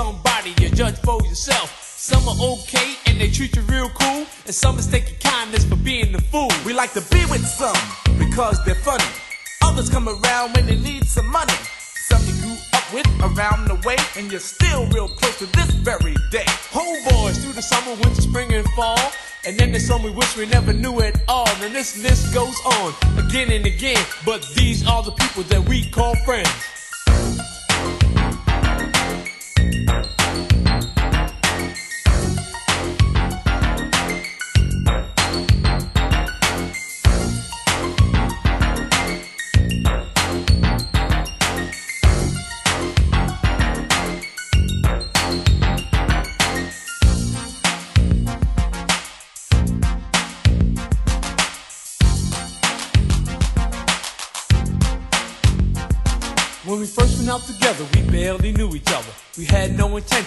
somebody you judge for yourself. Some are okay and they treat you real cool, and some mistake your kindness for being the fool. We like to be with some because they're funny. Others come around when they need some money. Some you grew up with around the way, and you're still real close to this very day. Homeboys through the summer, winter, spring, and fall. And then there's some we wish we never knew at all. And this list goes on again and again. But these are the people that we call friends.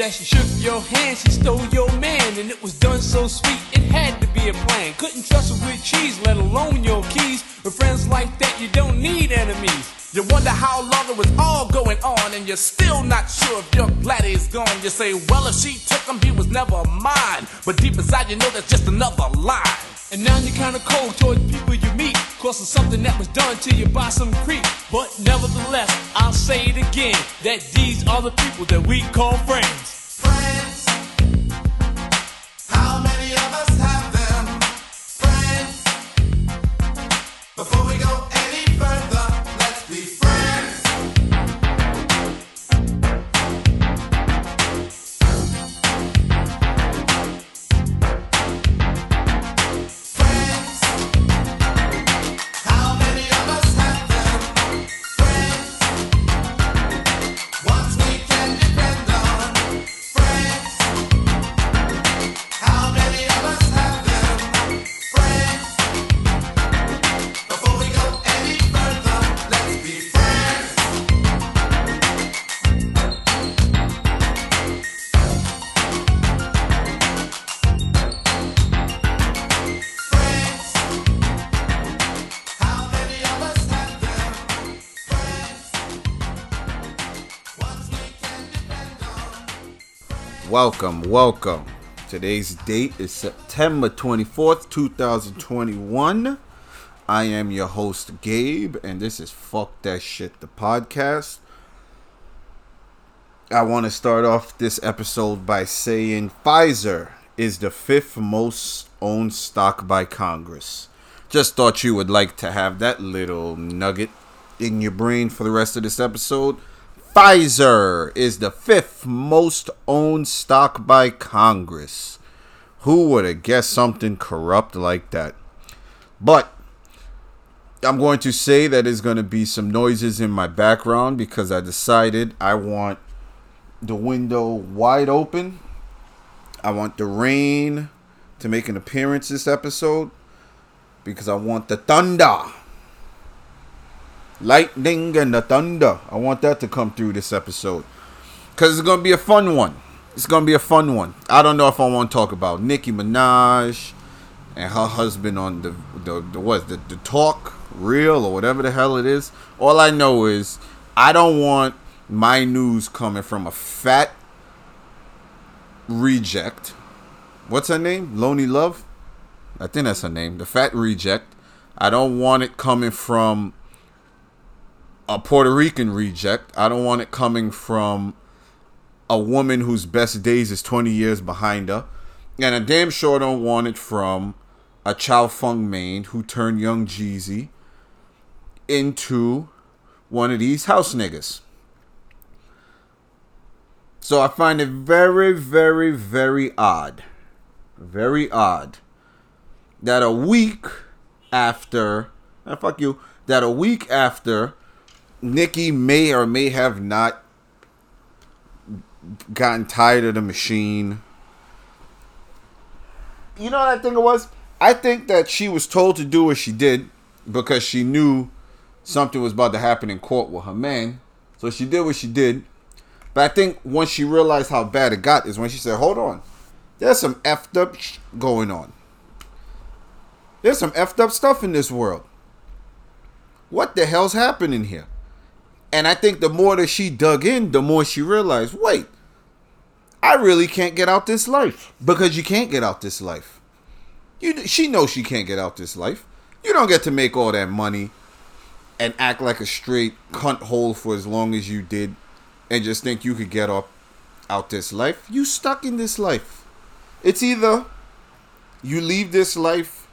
As she shook your hand, she stole your man, and it was done so sweet, it had to be a plan. Couldn't trust her with cheese, let alone your keys. With friends like that, you don't need enemies. You wonder how long it was all going on, and you're still not sure if your glad he's gone. You say, well, if she took him, he was never mine. But deep inside, you know that's just another lie. And now you're kinda cold towards people you of something that was done to you by some creep. But nevertheless, I'll say it again, that these are the people that we call. Friends. Welcome, welcome. Today's date is September 24th, 2021. I am your host, Gabe, and this is Fuck That Shit, the podcast. I want to start off this episode by saying Pfizer is the fifth most owned stock by Congress. Just thought you would like to have that little nugget in your brain for the rest of this episode. Pfizer is the fifth most owned stock by Congress. Who would have guessed something corrupt like that? But I'm going to say that going to be some noises in my background because I decided I want the window wide open. I want the rain to make an appearance this episode because I want the thunder. Lightning and the thunder. I want that to come through this episode. Because it's going to be a fun one. It's going to be a fun one. I don't know if I want to talk about Nicki Minaj and her husband on the, the, the what, the, the talk real or whatever the hell it is. All I know is I don't want my news coming from a fat reject. What's her name? Lonely Love? I think that's her name. The fat reject. I don't want it coming from a Puerto Rican reject. I don't want it coming from a woman whose best days is 20 years behind her. And I damn sure don't want it from a Chow Fung main who turned young Jeezy into one of these house niggas. So I find it very, very, very odd. Very odd that a week after, ah, fuck you, that a week after Nicki may or may have not gotten tired of the machine. You know what I think it was? I think that she was told to do what she did because she knew something was about to happen in court with her man. So she did what she did. But I think once she realized how bad it got is when she said, "Hold on, there's some effed up sh- going on. There's some effed up stuff in this world. What the hell's happening here?" And I think the more that she dug in, the more she realized, wait, I really can't get out this life because you can't get out this life. You, she knows she can't get out this life. You don't get to make all that money and act like a straight cunt hole for as long as you did and just think you could get up out this life. You stuck in this life. It's either you leave this life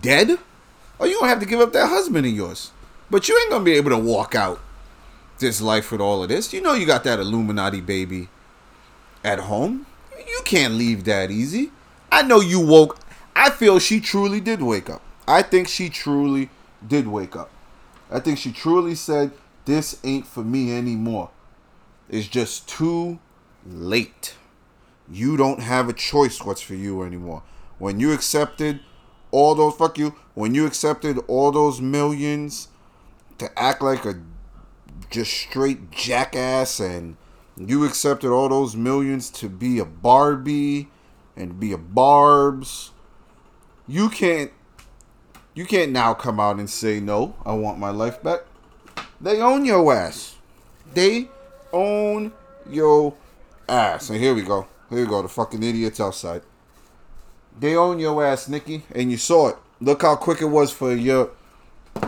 dead or you gonna have to give up that husband of yours. But you ain't gonna be able to walk out this life with all of this. You know you got that Illuminati baby at home. You can't leave that easy. I know you woke. I feel she truly did wake up. I think she truly did wake up. I think she truly said, This ain't for me anymore. It's just too late. You don't have a choice what's for you anymore. When you accepted all those, fuck you, when you accepted all those millions to act like a just straight jackass and you accepted all those millions to be a Barbie and be a Barb's, you can't you can't now come out and say no, I want my life back. They own your ass. They own your ass. And here we go. Here we go. The fucking idiots outside. They own your ass, Nicki, and you saw it. Look how quick it was for your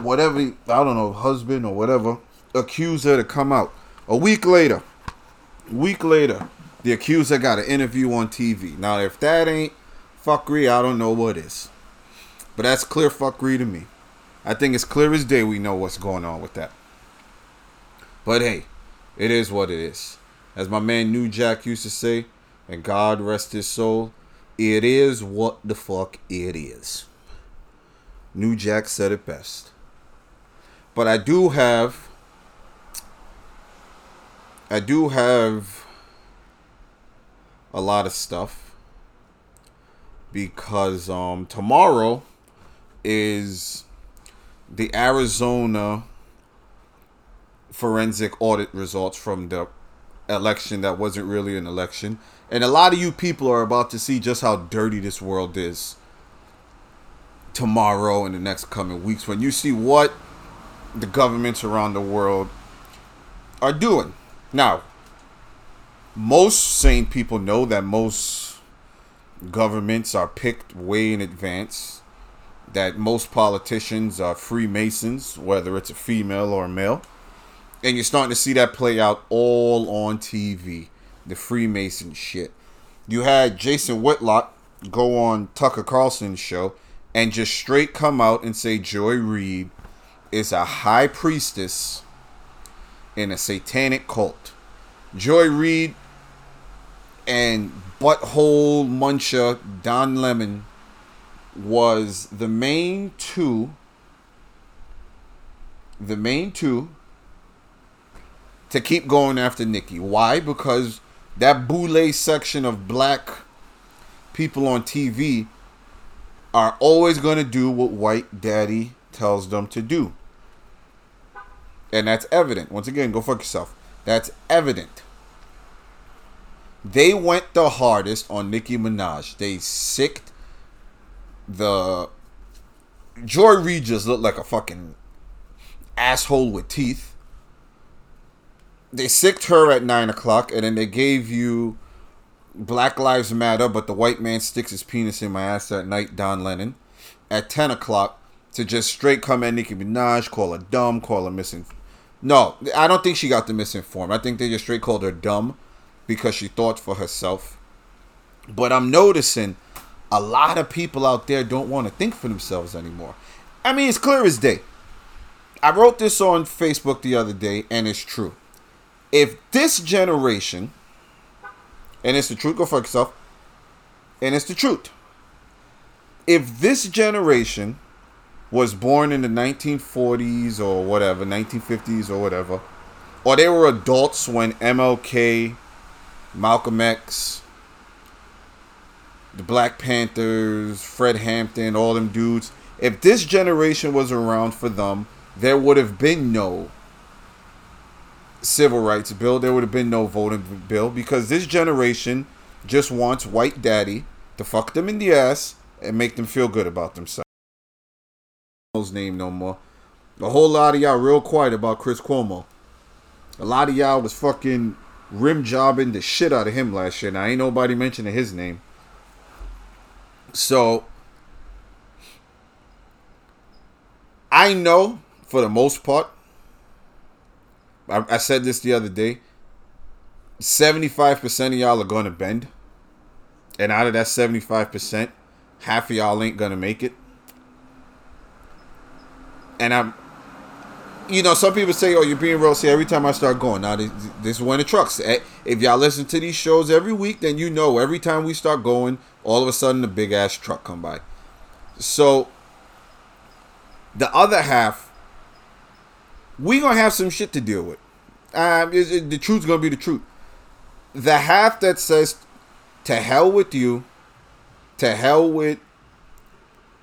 whatever I don't know husband or whatever accuser to come out. A week later, week later, the accuser got an interview on TV. Now, if that ain't fuckery, I don't know what is. But that's clear fuckery to me. I think it's clear as day we know what's going on with that. But hey, it is what it is. As my man New Jack used to say, and God rest his soul, it is what the fuck it is. New Jack said it best. But I do have I do have a lot of stuff because um tomorrow is the Arizona forensic audit results from the election that wasn't really an election. And a lot of you people are about to see just how dirty this world is tomorrow and the next coming weeks when you see what the governments around the world are doing. Now, most sane people know that most governments are picked way in advance, that most politicians are Freemasons, whether it's a female or a male. And you're starting to see that play out all on TV, the Freemason shit. You had Jason Whitlock go on Tucker Carlson's show and just straight come out and say Joy Reid is a high priestess in a satanic cult. Joy Reid and butthole muncher Don Lemon was the main two the main two to keep going after Nicki. Why? Because that boule section of black people on TV are always going to do what white daddy tells them to do. And that's evident. Once again, go fuck yourself. That's evident. They went the hardest on Nicki Minaj. They sicked the Joy Reid just looked like a fucking asshole with teeth. they sicked her at nine o'clock, and then they gave you Black Lives Matter, but the white man sticks his penis in my ass at night, Don Lemon, at 10 o'clock to just straight come at Nicki Minaj, call her dumb, call her missing. No, I don't think she got the misinformed. I think they just straight called her dumb because she thought for herself. But I'm noticing a lot of people out there don't want to think for themselves anymore. I mean, it's clear as day. I wrote this on Facebook the other day, and it's true. If this generation, and it's the truth, go fuck yourself, and it's the truth. If this generation was born in the 1940s or whatever, 1950s or whatever, or they were adults when MLK, Malcolm X, the Black Panthers, Fred Hampton, all them dudes, if this generation was around for them, there would have been no civil rights bill. There would have been no voting bill because this generation just wants white daddy to fuck them in the ass and make them feel good about themselves. Name no more. A whole lot of y'all real quiet about Chris Cuomo. A lot of y'all was fucking rim jobbing the shit out of him last year. Now ain't nobody mentioning his name. So I know for the most part, I, I said this the other day. 75% of y'all are gonna bend. And out of that 75%, half of y'all ain't gonna make it. And I'm you know, some people say, "Oh, you're being real." See, every time I start going, now this, this is one of the trucks. Eh, If y'all listen to these shows every week, then you know every time we start going, all of a sudden the big ass truck come by. So the other half, we gonna have some shit to deal with. Um, it, the truth's gonna be the truth. The half that says, "To hell with you," to hell with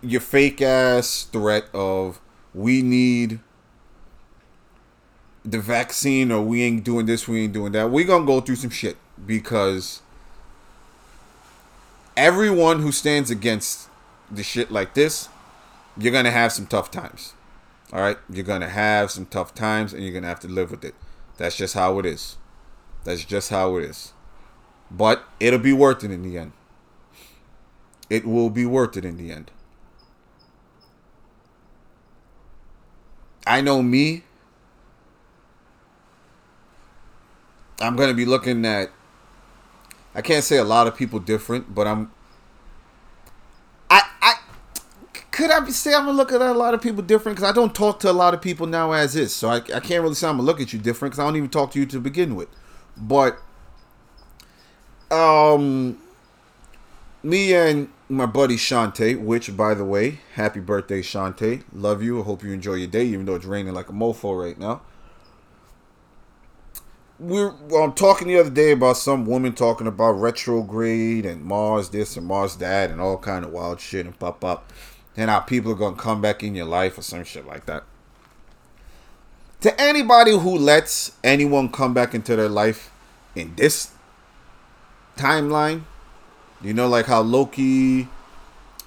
your fake ass threat of we need the vaccine or we ain't doing this, we ain't doing that. we gonna go through some shit because everyone who stands against the shit like this, you're gonna have some tough times. All right, you're gonna have some tough times, and you're gonna have to live with it. That's just how it is. That's just how it is. But it'll be worth it in the end. It will be worth it in the end. I know me. I'm gonna be looking at. I can't say a lot of people different, but I'm. I I could I say I'm gonna look at a lot of people different because I don't talk to a lot of people now as is, so I, I can't really say I'm gonna look at you different because I don't even talk to you to begin with. But um, me and my buddy Shante, which by the way, happy birthday, Shante. Love you. I hope you enjoy your day, even though it's raining like a mofo right now. We're well, I'm talking the other day about some woman talking about retrograde and Mars this and Mars that and all kind of wild shit and pop up. And how people are gonna come back in your life or some shit like that. To anybody who lets anyone come back into their life in this timeline, you know, like how Loki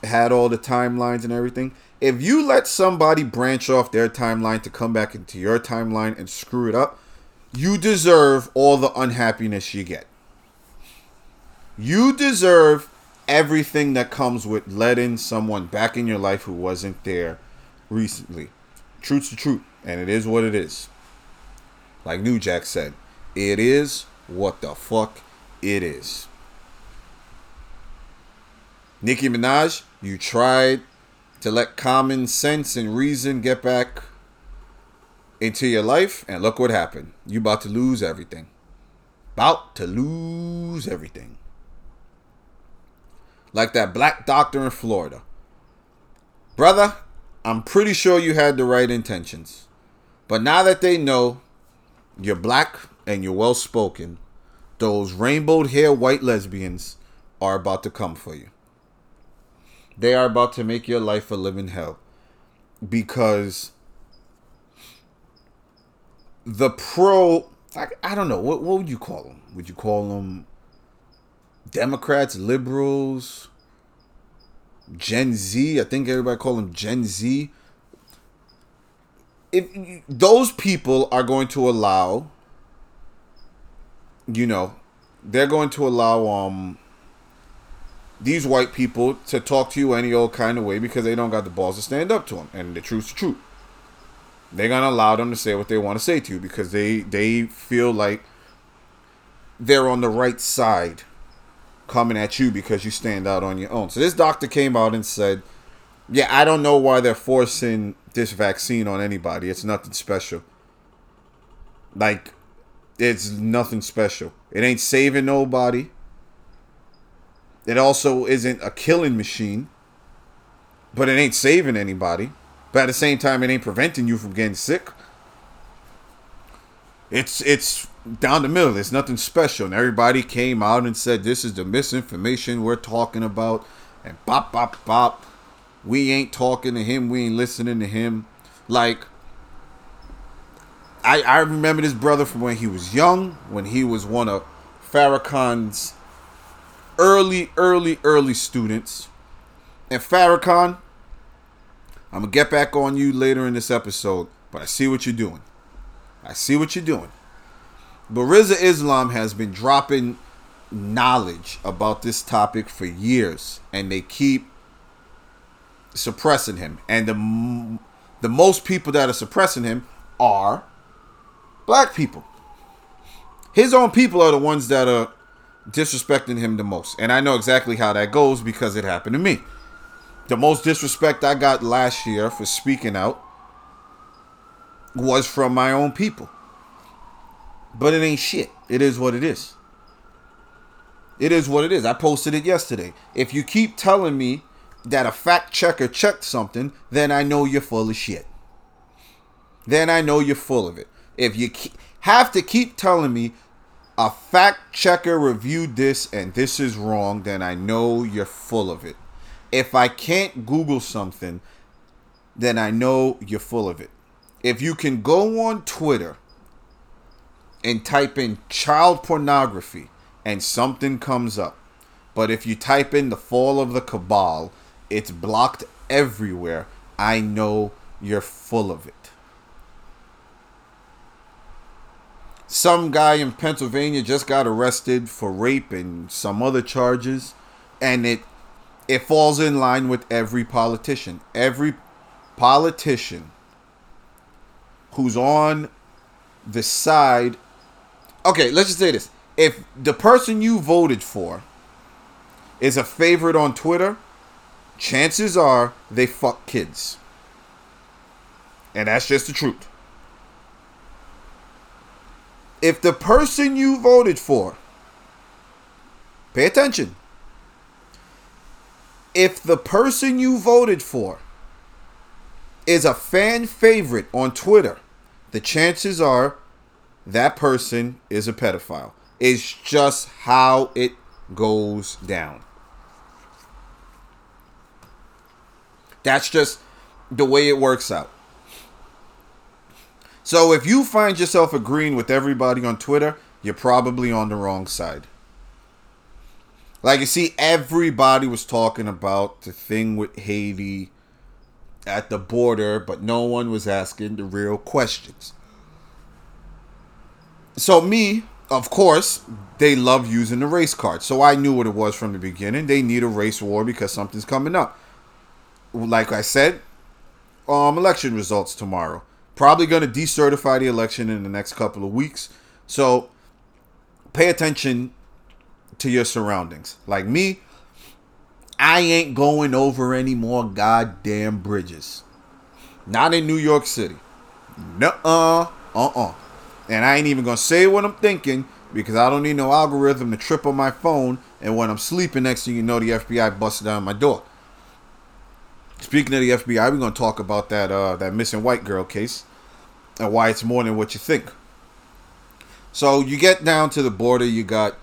had all the timelines and everything. If you let somebody branch off their timeline to come back into your timeline and screw it up, you deserve all the unhappiness you get. You deserve everything that comes with letting someone back in your life who wasn't there recently. Truth's the truth, and it is what it is. Like New Jack said, it is what the fuck it is. Nicki Minaj, you tried to let common sense and reason get back into your life, and look what happened. You about to lose everything. About to lose everything. Like that black doctor in Florida. Brother, I'm pretty sure you had the right intentions. But now that they know you're black and you're well spoken, those rainbowed hair white lesbians are about to come for you. They are about to make your life a living hell. Because the pro, I, I don't know, what, what would you call them? Would you call them Democrats, liberals, Gen Z? I think everybody call them Gen Z. If those people are going to allow you know, they're going to allow um these white people to talk to you any old kind of way because they don't got the balls to stand up to them. And the truth's the truth. They're gonna allow them to say what they want to say to you because they they feel like they're on the right side coming at you because you stand out on your own. So this doctor came out and said, "Yeah, I don't know why they're forcing this vaccine on anybody. It's nothing special. Like it's nothing special. It ain't saving nobody. It also isn't a killing machine, but it ain't saving anybody. But at the same time, it ain't preventing you from getting sick. It's it's down the middle. It's nothing special. And everybody came out and said this is the misinformation we're talking about. And bop bop bop. We ain't talking to him. We ain't listening to him. Like I, I remember this brother from when he was young, when he was one of Farrakhan's early, early, early students. And Farrakhan, I'm gonna get back on you later in this episode, but I see what you're doing. I see what you're doing. But Rizza Islam has been dropping knowledge about this topic for years, and they keep suppressing him. And the the most people that are suppressing him are black people. His own people are the ones that are disrespecting him the most. And I know exactly how that goes because it happened to me. The most disrespect I got last year for speaking out was from my own people. But it ain't shit. It is what it is. It is what it is. I posted it yesterday. If you keep telling me that a fact checker checked something, then I know you're full of shit. Then I know you're full of it. If you have to keep telling me a fact checker reviewed this and this is wrong, then I know you're full of it. If I can't Google something, then I know you're full of it. If you can go on Twitter and type in child pornography and something comes up, but if you type in the fall of the cabal, it's blocked everywhere. I know you're full of it. Some guy in Pennsylvania just got arrested for rape and some other charges and it it falls in line with every politician. Every politician who's on the side okay let's just say this. If the person you voted for is a favorite on Twitter chances are they fuck kids. And that's just the truth if the person you voted for, pay attention, if the person you voted for is a fan favorite on Twitter, the chances are that person is a pedophile. It's just how it goes down. That's just the way it works out. So if you find yourself agreeing with everybody on Twitter, you're probably on the wrong side. Like you see, everybody was talking about the thing with Haiti at the border, but no one was asking the real questions. So me, of course, they love using the race card. So I knew what it was from the beginning. They need a race war because something's coming up. Like I said, um, election results tomorrow probably going to decertify the election in the next couple of weeks. So pay attention to your surroundings. Like me, I ain't going over any more goddamn bridges. Not in New York City. Nuh-uh. Uh-uh. And I ain't even gonna say what I'm thinking because I don't need no algorithm to trip on my phone. And when I'm sleeping, next thing you know, the FBI busted down my door. Speaking of the FBI, we're gonna talk about that uh, that missing white girl case and why it's more than what you think. So you get down to the border, you got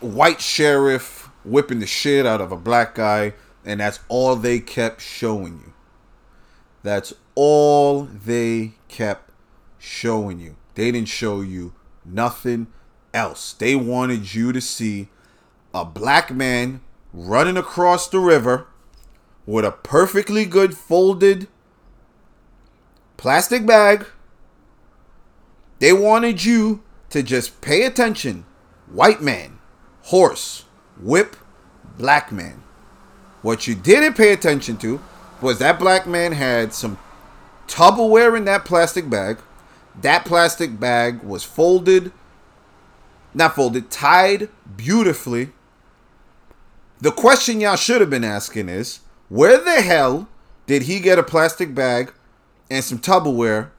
white sheriff whipping the shit out of a black guy, and that's all they kept showing you. That's all they kept showing you. They didn't show you nothing else. They wanted you to see a black man running across the river with a perfectly good folded plastic bag. They wanted you to just pay attention. White man, horse, whip, black man. What you didn't pay attention to was that black man had some Tupperware in that plastic bag. That plastic bag was folded, not folded, tied beautifully. The question y'all should have been asking is where the hell did he get a plastic bag and some Tupperware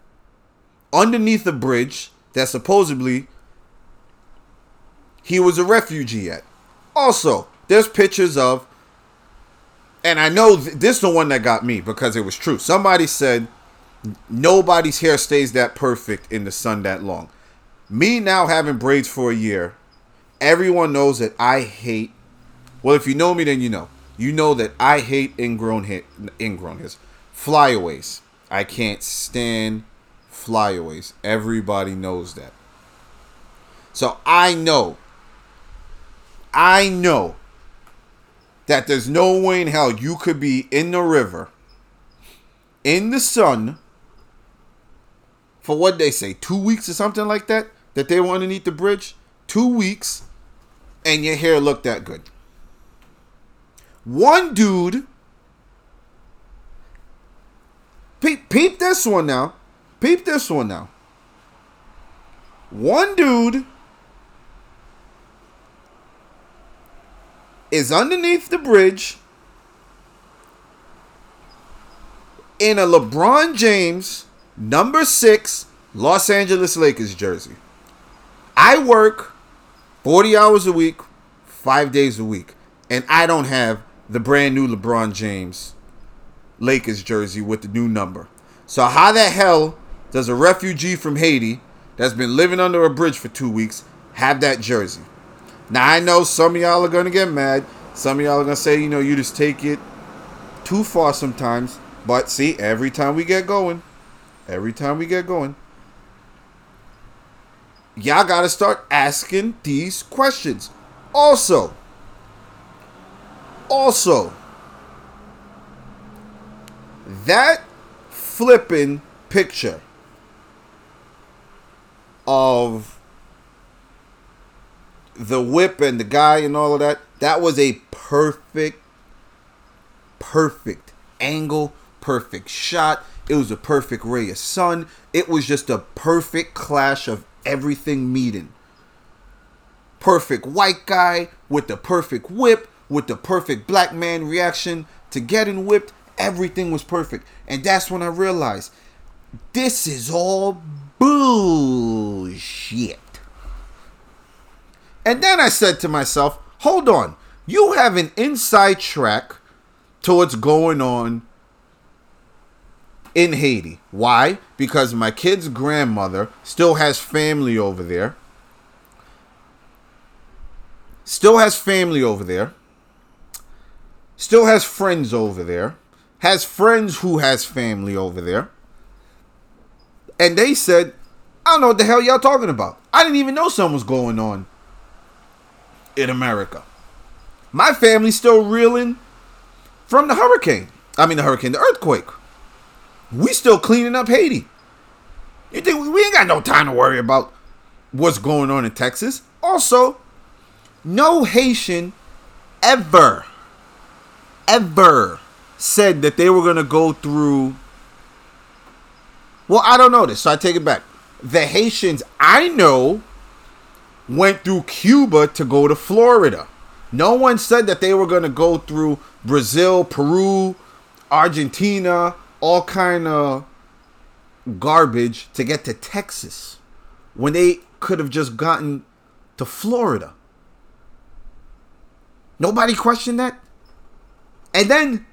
underneath a bridge that supposedly he was a refugee at? Also, there's pictures of, and I know th- this is the one that got me because it was true. Somebody said nobody's hair stays that perfect in the sun that long. Me now having braids for a year, everyone knows that I hate. Well, if you know me, then you know. You know that I hate ingrown hair, ingrown hairs, flyaways. I can't stand flyaways. Everybody knows that. So I know. I know that there's no way in hell you could be in the river, in the sun, for what they say, two weeks or something like that, that they were underneath the bridge, two weeks, and your hair looked that good. One dude, peep, peep this one now, peep this one now. One dude is underneath the bridge in a LeBron James number six Los Angeles Lakers jersey. I work 40 hours a week, five days a week, and I don't have the brand new LeBron James Lakers jersey with the new number. So, how the hell does a refugee from Haiti that's been living under a bridge for two weeks have that jersey? Now, I know some of y'all are to get mad. Some of y'all are to say, you know, you just take it too far sometimes. But see, every time we get going, every time we get going, y'all got to start asking these questions. Also, also, that flipping picture of the whip and the guy and all of that, that was a perfect, perfect angle, perfect shot. It was a perfect ray of sun. It was just a perfect clash of everything meeting. Perfect white guy with the perfect whip, with the perfect black man reaction to getting whipped. Everything was perfect. And that's when I realized this is all bullshit. And then I said to myself, hold on, you have an inside track to what's going on in Haiti. Why? Because my kid's grandmother still has family over there. Still has family over there. Still has friends over there. Has friends who has family over there. And they said, I don't know what the hell y'all talking about. I didn't even know something was going on in America. My family's still reeling from the hurricane. I mean, the hurricane, the earthquake. We still cleaning up Haiti. You think we, we ain't got no time to worry about what's going on in Texas? Also, no Haitian ever, ever said that they were gonna go through. Well, I don't know this, so I take it back. The Haitians I know went through Cuba to go to Florida. No one said that they were going to go through Brazil, Peru, Argentina, all kind of garbage to get to Texas when they could have just gotten to Florida. Nobody questioned that. And then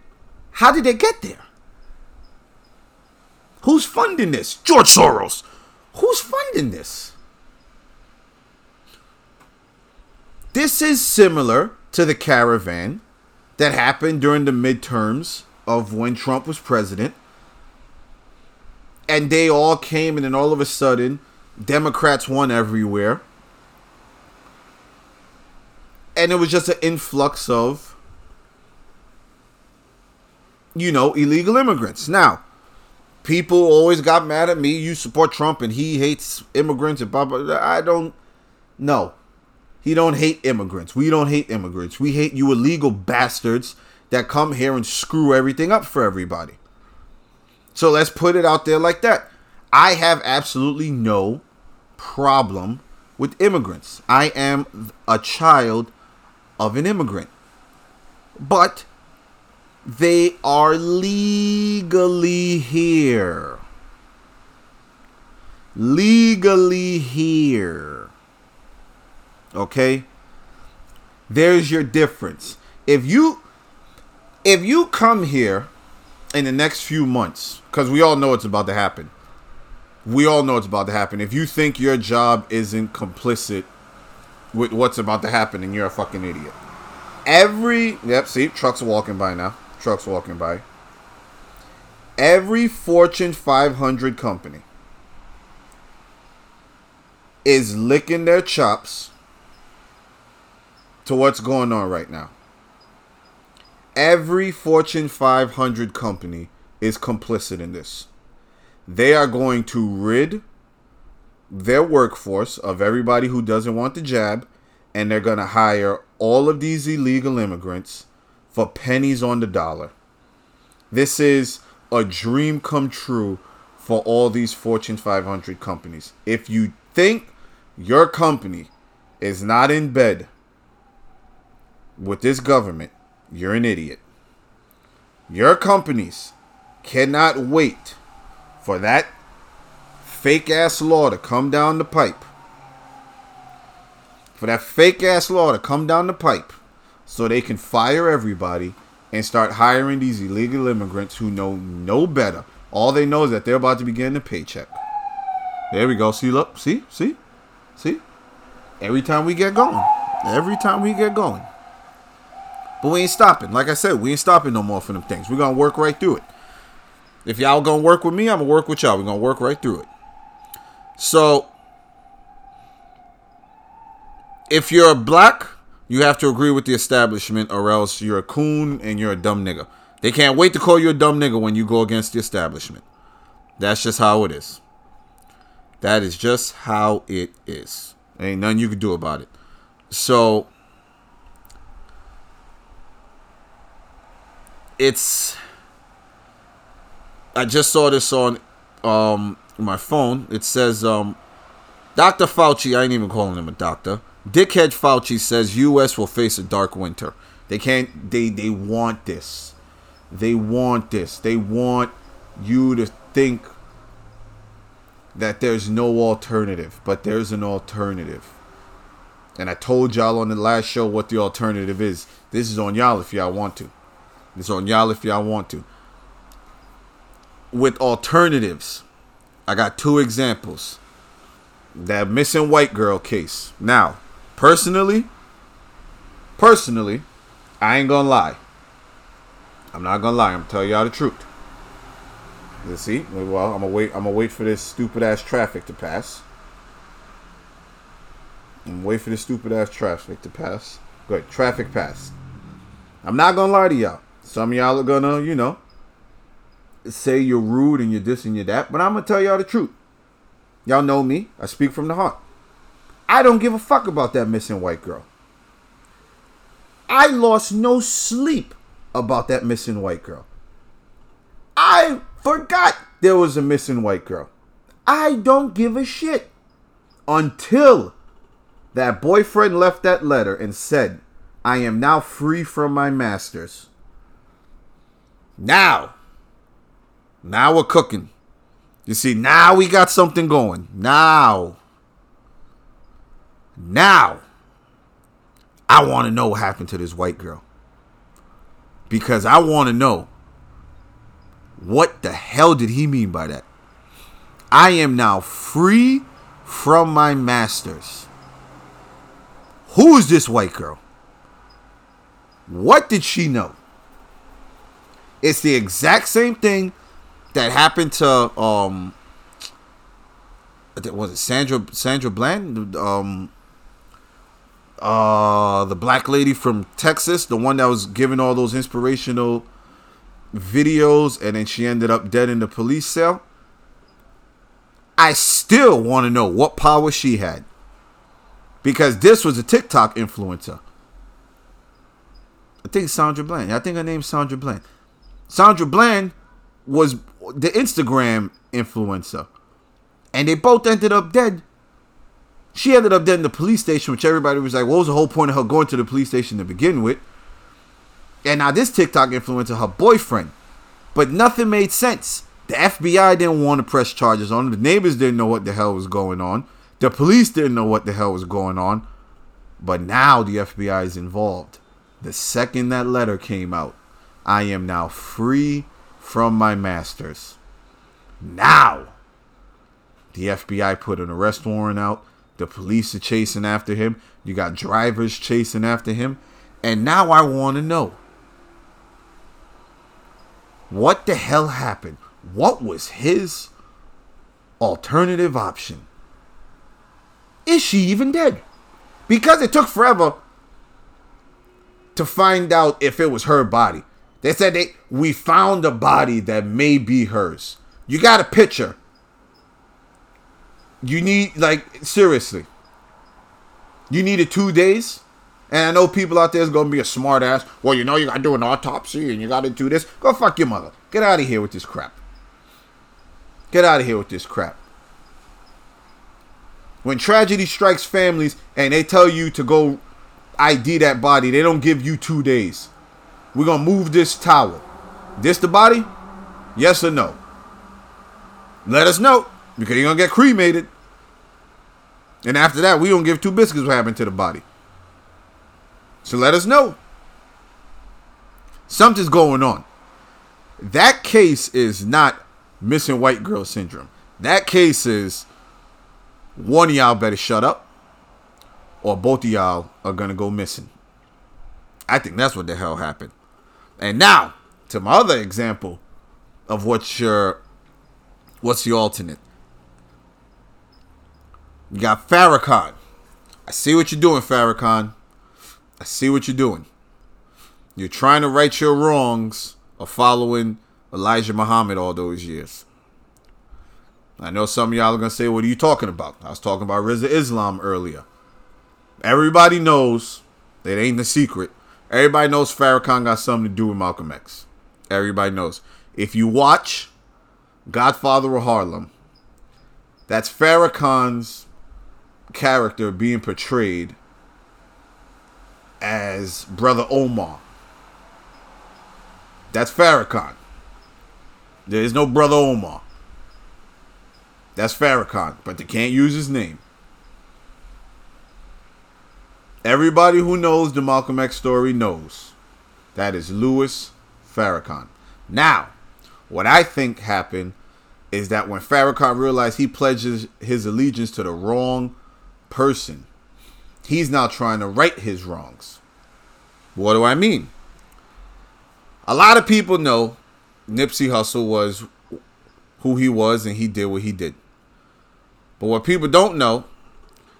how did they get there? Who's funding this? George Soros. Who's funding this? This is similar to the caravan that happened during the midterms of when Trump was president. And they all came, and then all of a sudden, Democrats won everywhere. And it was just an influx of, you know, illegal immigrants. Now, people always got mad at me. You support Trump and he hates immigrants and blah blah. I don't. No, he don't hate immigrants. We don't hate immigrants. We hate you illegal bastards that come here and screw everything up for everybody. So let's put it out there like that. I have absolutely no problem with immigrants. I am a child of an immigrant. But they are legally here. Legally here. Okay? There's your difference. If you if you come here in the next few months, because we all know it's about to happen. We all know it's about to happen. If you think your job isn't complicit with what's about to happen, then you're a fucking idiot. Every yep, see, trucks walking by now. Trucks walking by. Every Fortune 500 company is licking their chops to what's going on right now. Every Fortune 500 company is complicit in this. They are going to rid their workforce of everybody who doesn't want the jab, and they're going to hire all of these illegal immigrants for pennies on the dollar. This is a dream come true for all these Fortune 500 companies. If you think your company is not in bed with this government, you're an idiot. Your companies cannot wait for that fake ass law to come down the pipe. For that fake ass law to come down the pipe so they can fire everybody and start hiring these illegal immigrants who know no better. All they know is that they're about to be getting a paycheck. There we go. See, look, see, see, see. Every time we get going, every time we get going. But we ain't stopping. Like I said, we ain't stopping no more for them things. We're gonna work right through it. If y'all gonna work with me, I'm gonna work with y'all. We're gonna work right through it. So, if you're black, you have to agree with the establishment, or else you're a coon and you're a dumb nigga. They can't wait to call you a dumb nigga when you go against the establishment. That's just how it is. That is just how it is. Ain't nothing you can do about it. So, it's I just saw this on um my phone. It says um Dr. Fauci, I ain't even calling him a doctor. Dickhead Fauci says US will face a dark winter. They can't they they want this. They want this. They want you to think that there's no alternative, but there's an alternative. And I told y'all on the last show what the alternative is. This is on y'all if y'all want to. It's on y'all if y'all want to. With alternatives, I got two examples. That missing white girl case. Now, personally, personally, I ain't gonna lie. I'm not gonna lie. I'm gonna tell y'all the truth. You see? Well, I'm gonna wait. I'm gonna wait for this stupid ass traffic to pass. I'm wait for this stupid ass traffic to pass. Good. Traffic passed. I'm not gonna lie to y'all. Some of y'all are gonna, you know, say you're rude and you're this and you're that, but I'm gonna tell y'all the truth. Y'all know me. I speak from the heart. I don't give a fuck about that missing white girl. I lost no sleep about that missing white girl. I forgot there was a missing white girl. I don't give a shit until that boyfriend left that letter and said, I am now free from my masters. Now, now we're cooking. You see, now we got something going. Now, now, I want to know what happened to this white girl. Because I want to know what the hell did he mean by that? I am now free from my masters. Who is this white girl? What did she know? It's the exact same thing that happened to um was it Sandra Sandra Bland um uh the black lady from Texas, the one that was giving all those inspirational videos and then she ended up dead in the police cell. I still want to know what power she had. Because this was a TikTok influencer. I think Sandra Bland. I think her name's Sandra Bland. Sandra Bland was the Instagram influencer. And they both ended up dead. She ended up dead in the police station, which everybody was like, what was the whole point of her going to the police station to begin with? And now this TikTok influencer, her boyfriend. But nothing made sense. The FBI didn't want to press charges on him. The neighbors didn't know what the hell was going on. The police didn't know what the hell was going on. But now the FBI is involved. The second that letter came out, I am now free from my masters. Now, the FBI put an arrest warrant out. The police are chasing after him. You got drivers chasing after him. And now I want to know what the hell happened? What was his alternative option? Is she even dead? Because it took forever to find out if it was her body. They said they we found a body that may be hers. You got a picture. You need like seriously. You needed two days. And I know people out there is gonna be a smart ass. Well, you know you gotta do an autopsy and you gotta do this. Go fuck your mother. Get out of here with this crap. Get out of here with this crap. When tragedy strikes families and they tell you to go ID that body, they don't give you two days. We're gonna move this tower. This the body? Yes or no? Let us know because you're gonna get cremated. And after that, we don't give two biscuits what happened to the body. So let us know. Something's going on. That case is not missing white girl syndrome. That case is one of y'all better shut up, or both of y'all are gonna go missing. I think that's what the hell happened. And now to my other example of what's your what's the alternate. You got Farrakhan. I see what you're doing, Farrakhan. I see what you're doing. You're trying to right your wrongs of following Elijah Muhammad all those years. I know some of y'all are gonna say, "What are you talking about?" I was talking about Rizza Islam earlier. Everybody knows it ain't the secret. Everybody knows Farrakhan got something to do with Malcolm X. Everybody knows. If you watch Godfather of Harlem, that's Farrakhan's character being portrayed as Brother Omar. That's Farrakhan. There is no Brother Omar. That's Farrakhan, but they can't use his name. Everybody who knows the Malcolm X story knows that is Louis Farrakhan. Now, what I think happened is that when Farrakhan realized he pledges his allegiance to the wrong person, he's now trying to right his wrongs. What do I mean? A lot of people know Nipsey Hussle was who he was and he did what he did. But what people don't know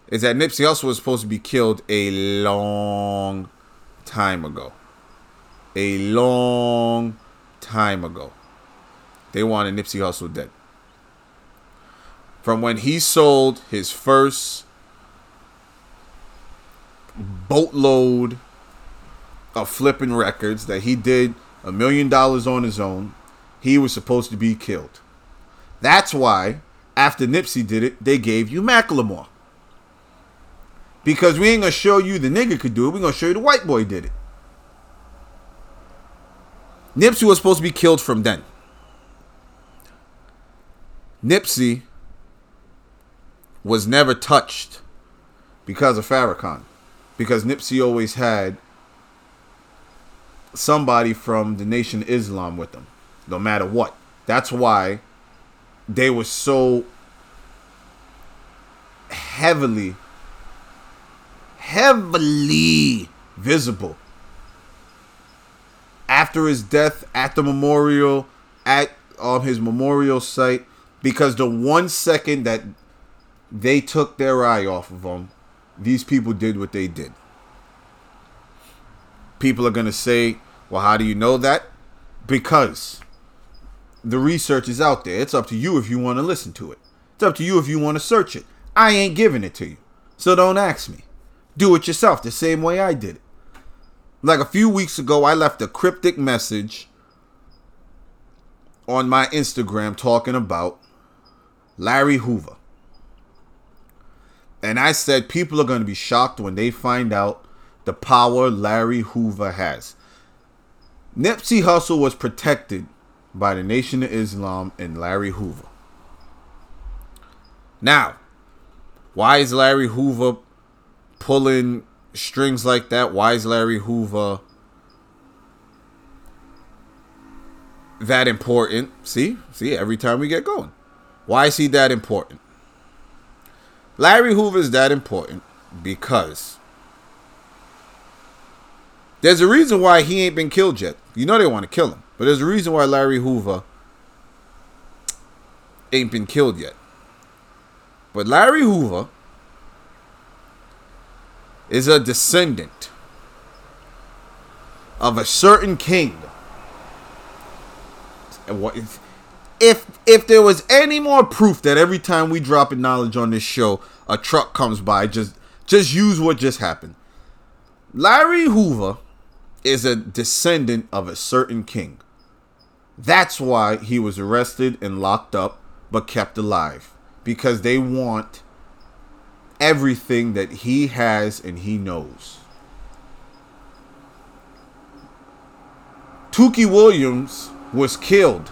is that Nipsey Hussle was supposed to be killed a long time ago. A long time ago. They wanted Nipsey Hussle dead. From when he sold his first boatload of flipping records that he did a million dollars on his own, he was supposed to be killed. That's why after Nipsey did it, they gave you Macklemore. Because we ain't gonna show you the nigga could do it, we gonna show you the white boy did it. Nipsey was supposed to be killed from then. Nipsey was never touched because of Farrakhan. Because Nipsey always had somebody from the Nation Islam with them, no matter what. That's why they were so heavily, heavily visible after his death at the memorial, at um, his memorial site, because the one second that they took their eye off of him, these people did what they did. People are going to say, well, how do you know that? because the research is out there. It's up to you if you want to listen to it. It's up to you if you want to search it. I ain't giving it to you. So don't ask me. Do it yourself the same way I did it. Like a few weeks ago, I left a cryptic message on my Instagram talking about Larry Hoover. And I said people are going to be shocked when they find out the power Larry Hoover has. Nipsey Hussle was protected by the Nation of Islam and Larry Hoover. Now, why is Larry Hoover pulling strings like that? Why is Larry Hoover that important? See? See, every time we get going. Why is he that important? Larry Hoover is that important because there's a reason why he ain't been killed yet. You know they want to kill him, but there's a reason why Larry Hoover ain't been killed yet. But Larry Hoover is a descendant of a certain king. And what if if there was any more proof that every time we drop a knowledge on this show, a truck comes by, just just use what just happened. Larry Hoover is a descendant of a certain king. That's why he was arrested and locked up but kept alive because they want everything that he has and he knows. Tookie Williams was killed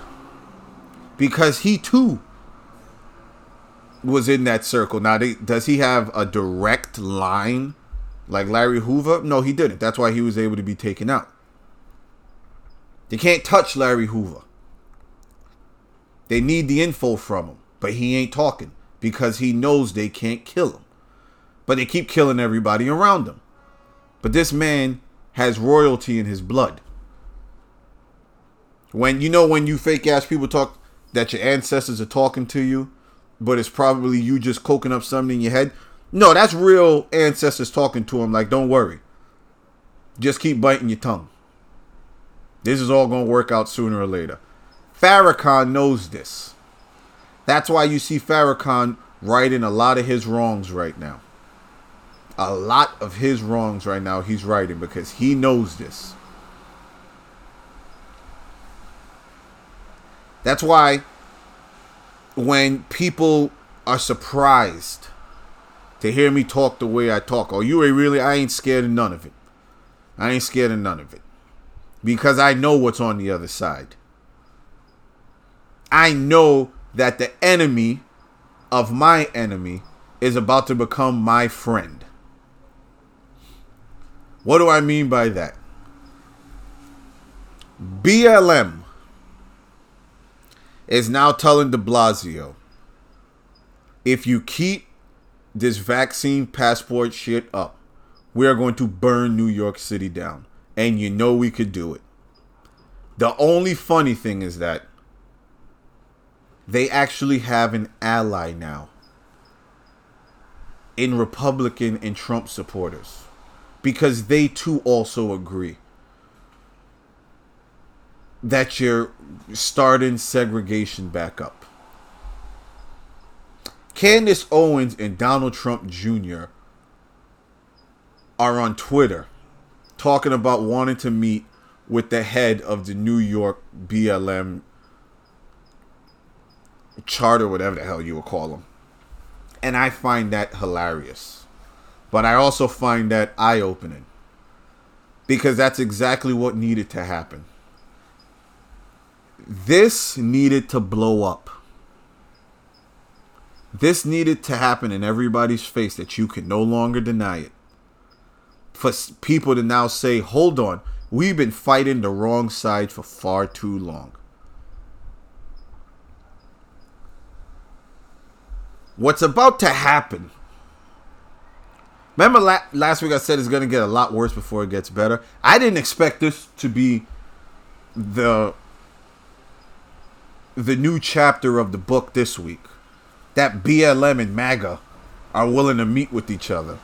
because he too was in that circle. Now, they, does he have a direct line like Larry Hoover? No, he didn't. That's why he was able to be taken out. They can't touch Larry Hoover. They need the info from him, but he ain't talking because he knows they can't kill him. But they keep killing everybody around him. But this man has royalty in his blood. When you know when you fake ass people talk that your ancestors are talking to you, but it's probably you just coking up something in your head. No, that's real ancestors talking to him. Like, don't worry. Just keep biting your tongue. This is all going to work out sooner or later. Farrakhan knows this. That's why you see Farrakhan writing a lot of his wrongs right now. A lot of his wrongs right now he's writing because he knows this. That's why when people are surprised to hear me talk the way I talk, oh, you ain't really, I ain't scared of none of it. I ain't scared of none of it. Because I know what's on the other side. I know that the enemy of my enemy is about to become my friend. What do I mean by that? BLM is now telling de Blasio if you keep this vaccine passport shit up, we are going to burn New York City down. And you know we could do it. The only funny thing is that they actually have an ally now in Republican and Trump supporters because they too also agree that you're starting segregation back up. Candace Owens and Donald Trump Jr. are on Twitter talking about wanting to meet with the head of the New York BLM charter, whatever the hell you would call them. And I find that hilarious. But I also find that eye opening. Because that's exactly what needed to happen. This needed to blow up. This needed to happen in everybody's face that you can no longer deny it. For people to now say, hold on, we've been fighting the wrong side for far too long. What's about to happen? Remember la- last week I said it's going to get a lot worse before it gets better? I didn't expect this to be the the new chapter of the book this week. That BLM and MAGA are willing to meet with each other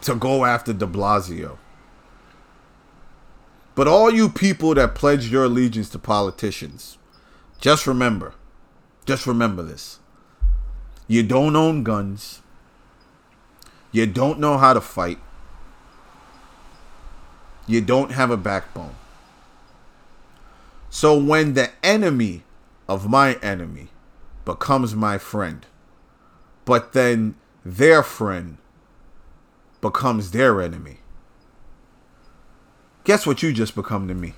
to go after de Blasio. But all you people that pledge your allegiance to politicians, just remember, just remember this. You don't own guns. You don't know how to fight. You don't have a backbone. So when the enemy of my enemy becomes my friend, but then their friend becomes their enemy, guess what you just become to me?